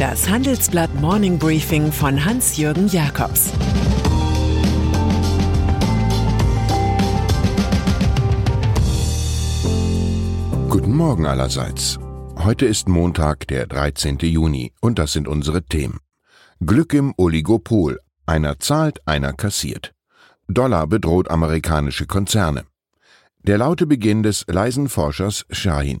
Das Handelsblatt Morning Briefing von Hans-Jürgen Jakobs Guten Morgen allerseits. Heute ist Montag, der 13. Juni, und das sind unsere Themen. Glück im Oligopol. Einer zahlt, einer kassiert. Dollar bedroht amerikanische Konzerne. Der laute Beginn des leisen Forschers Shahin.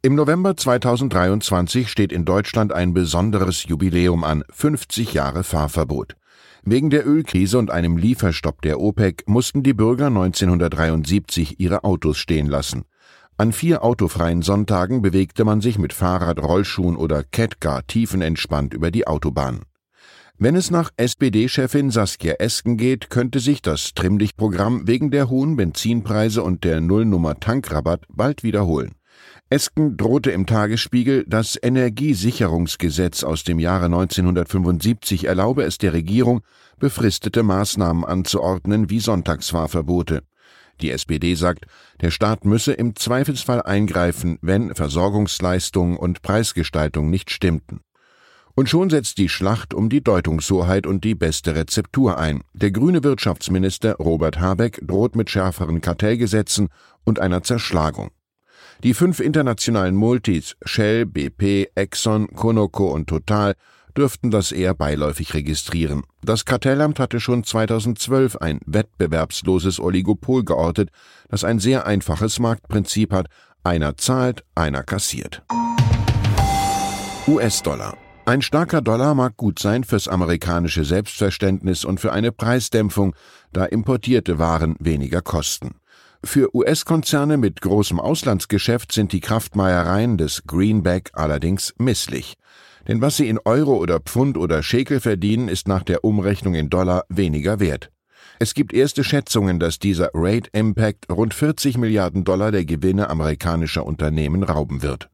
Im November 2023 steht in Deutschland ein besonderes Jubiläum an, 50 Jahre Fahrverbot. Wegen der Ölkrise und einem Lieferstopp der OPEC mussten die Bürger 1973 ihre Autos stehen lassen. An vier autofreien Sonntagen bewegte man sich mit Fahrrad, Rollschuhen oder Catcar tiefenentspannt über die Autobahn. Wenn es nach SPD-Chefin Saskia Esken geht, könnte sich das Trimmlichtprogramm wegen der hohen Benzinpreise und der Nullnummer Tankrabatt bald wiederholen. Esken drohte im Tagesspiegel, das Energiesicherungsgesetz aus dem Jahre 1975 erlaube es der Regierung, befristete Maßnahmen anzuordnen wie Sonntagsfahrverbote. Die SPD sagt, der Staat müsse im Zweifelsfall eingreifen, wenn Versorgungsleistungen und Preisgestaltung nicht stimmten. Und schon setzt die Schlacht um die Deutungshoheit und die beste Rezeptur ein. Der grüne Wirtschaftsminister Robert Habeck droht mit schärferen Kartellgesetzen und einer Zerschlagung. Die fünf internationalen Multis Shell, BP, Exxon, Conoco und Total dürften das eher beiläufig registrieren. Das Kartellamt hatte schon 2012 ein wettbewerbsloses Oligopol geortet, das ein sehr einfaches Marktprinzip hat, einer zahlt, einer kassiert. US-Dollar. Ein starker Dollar mag gut sein fürs amerikanische Selbstverständnis und für eine Preisdämpfung, da importierte Waren weniger kosten. Für US-Konzerne mit großem Auslandsgeschäft sind die Kraftmeiereien des Greenback allerdings misslich. Denn was sie in Euro oder Pfund oder Schekel verdienen, ist nach der Umrechnung in Dollar weniger wert. Es gibt erste Schätzungen, dass dieser Rate Impact rund 40 Milliarden Dollar der Gewinne amerikanischer Unternehmen rauben wird.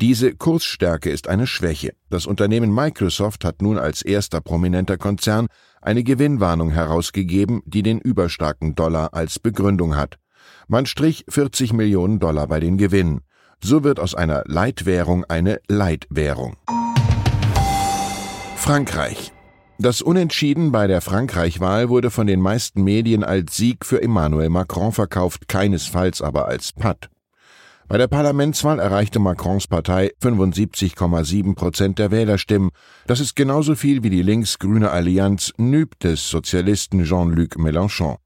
Diese Kursstärke ist eine Schwäche. Das Unternehmen Microsoft hat nun als erster prominenter Konzern eine Gewinnwarnung herausgegeben, die den überstarken Dollar als Begründung hat. Man strich 40 Millionen Dollar bei den Gewinnen. So wird aus einer Leitwährung eine Leitwährung. Frankreich. Das Unentschieden bei der Frankreich-Wahl wurde von den meisten Medien als Sieg für Emmanuel Macron verkauft, keinesfalls aber als Patt. Bei der Parlamentswahl erreichte Macrons Partei 75,7 Prozent der Wählerstimmen. Das ist genauso viel wie die links-grüne Allianz NÜB des Sozialisten Jean-Luc Mélenchon.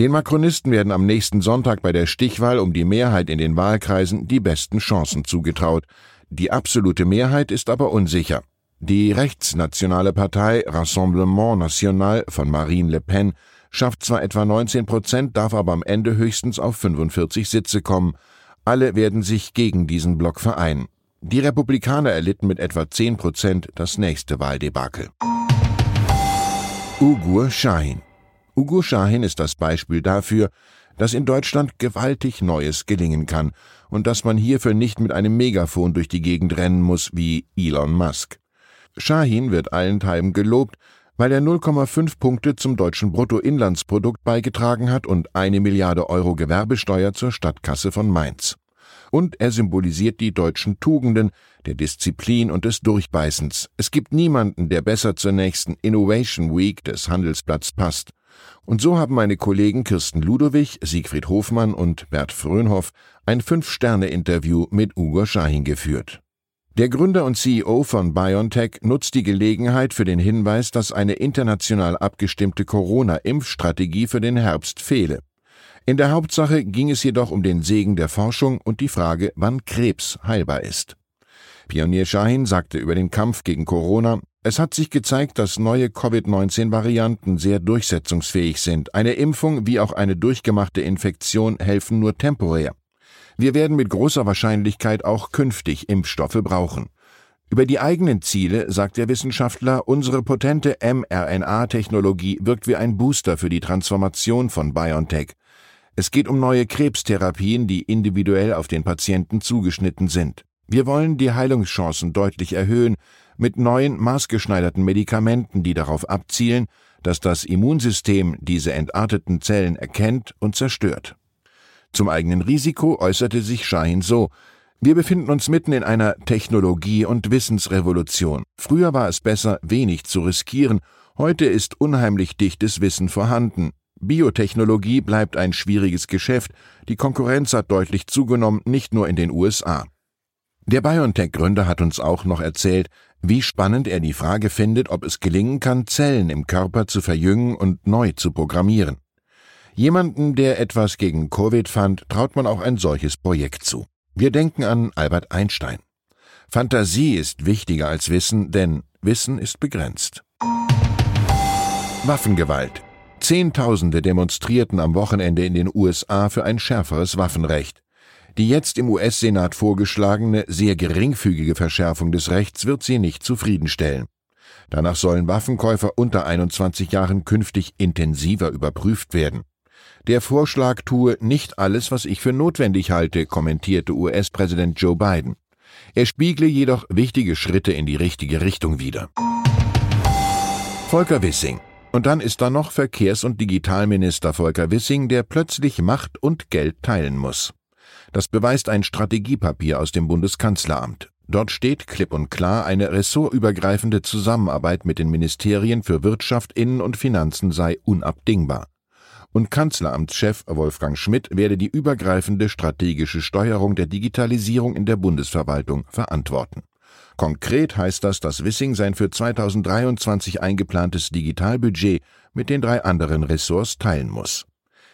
Den Macronisten werden am nächsten Sonntag bei der Stichwahl um die Mehrheit in den Wahlkreisen die besten Chancen zugetraut. Die absolute Mehrheit ist aber unsicher. Die rechtsnationale Partei Rassemblement National von Marine Le Pen schafft zwar etwa 19 Prozent, darf aber am Ende höchstens auf 45 Sitze kommen. Alle werden sich gegen diesen Block vereinen. Die Republikaner erlitten mit etwa 10 Prozent das nächste Wahldebakel. Ugur Shahin Ugur Shahin ist das Beispiel dafür, dass in Deutschland gewaltig Neues gelingen kann und dass man hierfür nicht mit einem Megafon durch die Gegend rennen muss wie Elon Musk. Shahin wird allenthalben gelobt, weil er 0,5 Punkte zum deutschen Bruttoinlandsprodukt beigetragen hat und eine Milliarde Euro Gewerbesteuer zur Stadtkasse von Mainz. Und er symbolisiert die deutschen Tugenden, der Disziplin und des Durchbeißens. Es gibt niemanden, der besser zur nächsten Innovation Week des Handelsblatts passt. Und so haben meine Kollegen Kirsten Ludowig, Siegfried Hofmann und Bert Frönhoff ein Fünf-Sterne-Interview mit Ugo Schahin geführt. Der Gründer und CEO von BioNTech nutzt die Gelegenheit für den Hinweis, dass eine international abgestimmte Corona-Impfstrategie für den Herbst fehle. In der Hauptsache ging es jedoch um den Segen der Forschung und die Frage, wann Krebs heilbar ist. Pionier Shahin sagte über den Kampf gegen Corona, es hat sich gezeigt, dass neue Covid-19-Varianten sehr durchsetzungsfähig sind. Eine Impfung wie auch eine durchgemachte Infektion helfen nur temporär. Wir werden mit großer Wahrscheinlichkeit auch künftig Impfstoffe brauchen. Über die eigenen Ziele sagt der Wissenschaftler, unsere potente mRNA-Technologie wirkt wie ein Booster für die Transformation von BioNTech. Es geht um neue Krebstherapien, die individuell auf den Patienten zugeschnitten sind. Wir wollen die Heilungschancen deutlich erhöhen mit neuen maßgeschneiderten Medikamenten, die darauf abzielen, dass das Immunsystem diese entarteten Zellen erkennt und zerstört. Zum eigenen Risiko äußerte sich Shahin so, wir befinden uns mitten in einer Technologie- und Wissensrevolution. Früher war es besser, wenig zu riskieren, heute ist unheimlich dichtes Wissen vorhanden. Biotechnologie bleibt ein schwieriges Geschäft, die Konkurrenz hat deutlich zugenommen, nicht nur in den USA. Der BioNTech-Gründer hat uns auch noch erzählt, wie spannend er die Frage findet, ob es gelingen kann, Zellen im Körper zu verjüngen und neu zu programmieren. Jemanden, der etwas gegen Covid fand, traut man auch ein solches Projekt zu. Wir denken an Albert Einstein. Fantasie ist wichtiger als Wissen, denn Wissen ist begrenzt. Waffengewalt. Zehntausende demonstrierten am Wochenende in den USA für ein schärferes Waffenrecht. Die jetzt im US-Senat vorgeschlagene, sehr geringfügige Verschärfung des Rechts wird sie nicht zufriedenstellen. Danach sollen Waffenkäufer unter 21 Jahren künftig intensiver überprüft werden. Der Vorschlag tue nicht alles, was ich für notwendig halte, kommentierte US-Präsident Joe Biden. Er spiegle jedoch wichtige Schritte in die richtige Richtung wider. Volker Wissing. Und dann ist da noch Verkehrs- und Digitalminister Volker Wissing, der plötzlich Macht und Geld teilen muss. Das beweist ein Strategiepapier aus dem Bundeskanzleramt. Dort steht klipp und klar, eine ressortübergreifende Zusammenarbeit mit den Ministerien für Wirtschaft, Innen und Finanzen sei unabdingbar und Kanzleramtschef Wolfgang Schmidt werde die übergreifende strategische Steuerung der Digitalisierung in der Bundesverwaltung verantworten. Konkret heißt das, dass Wissing sein für 2023 eingeplantes Digitalbudget mit den drei anderen Ressorts teilen muss.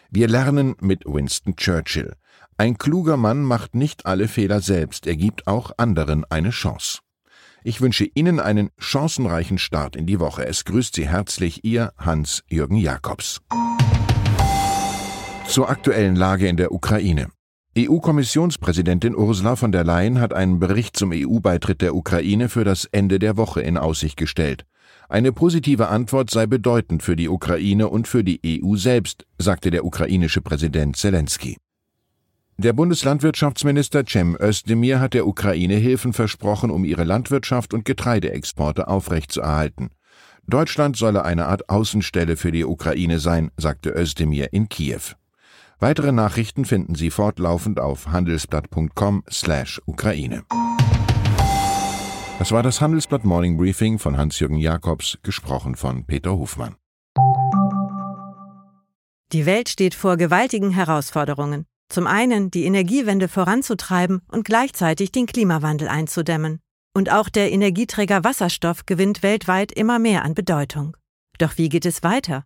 Wir lernen mit Winston Churchill. Ein kluger Mann macht nicht alle Fehler selbst, er gibt auch anderen eine Chance. Ich wünsche Ihnen einen chancenreichen Start in die Woche. Es grüßt Sie herzlich Ihr Hans-Jürgen Jakobs. Zur aktuellen Lage in der Ukraine. EU-Kommissionspräsidentin Ursula von der Leyen hat einen Bericht zum EU-Beitritt der Ukraine für das Ende der Woche in Aussicht gestellt. Eine positive Antwort sei bedeutend für die Ukraine und für die EU selbst, sagte der ukrainische Präsident Zelensky. Der Bundeslandwirtschaftsminister Cem Özdemir hat der Ukraine Hilfen versprochen, um ihre Landwirtschaft und Getreideexporte aufrechtzuerhalten. Deutschland solle eine Art Außenstelle für die Ukraine sein, sagte Özdemir in Kiew. Weitere Nachrichten finden Sie fortlaufend auf handelsblatt.com/Ukraine. Das war das Handelsblatt Morning Briefing von Hans-Jürgen Jakobs, gesprochen von Peter Hofmann. Die Welt steht vor gewaltigen Herausforderungen. Zum einen die Energiewende voranzutreiben und gleichzeitig den Klimawandel einzudämmen. Und auch der Energieträger Wasserstoff gewinnt weltweit immer mehr an Bedeutung. Doch wie geht es weiter?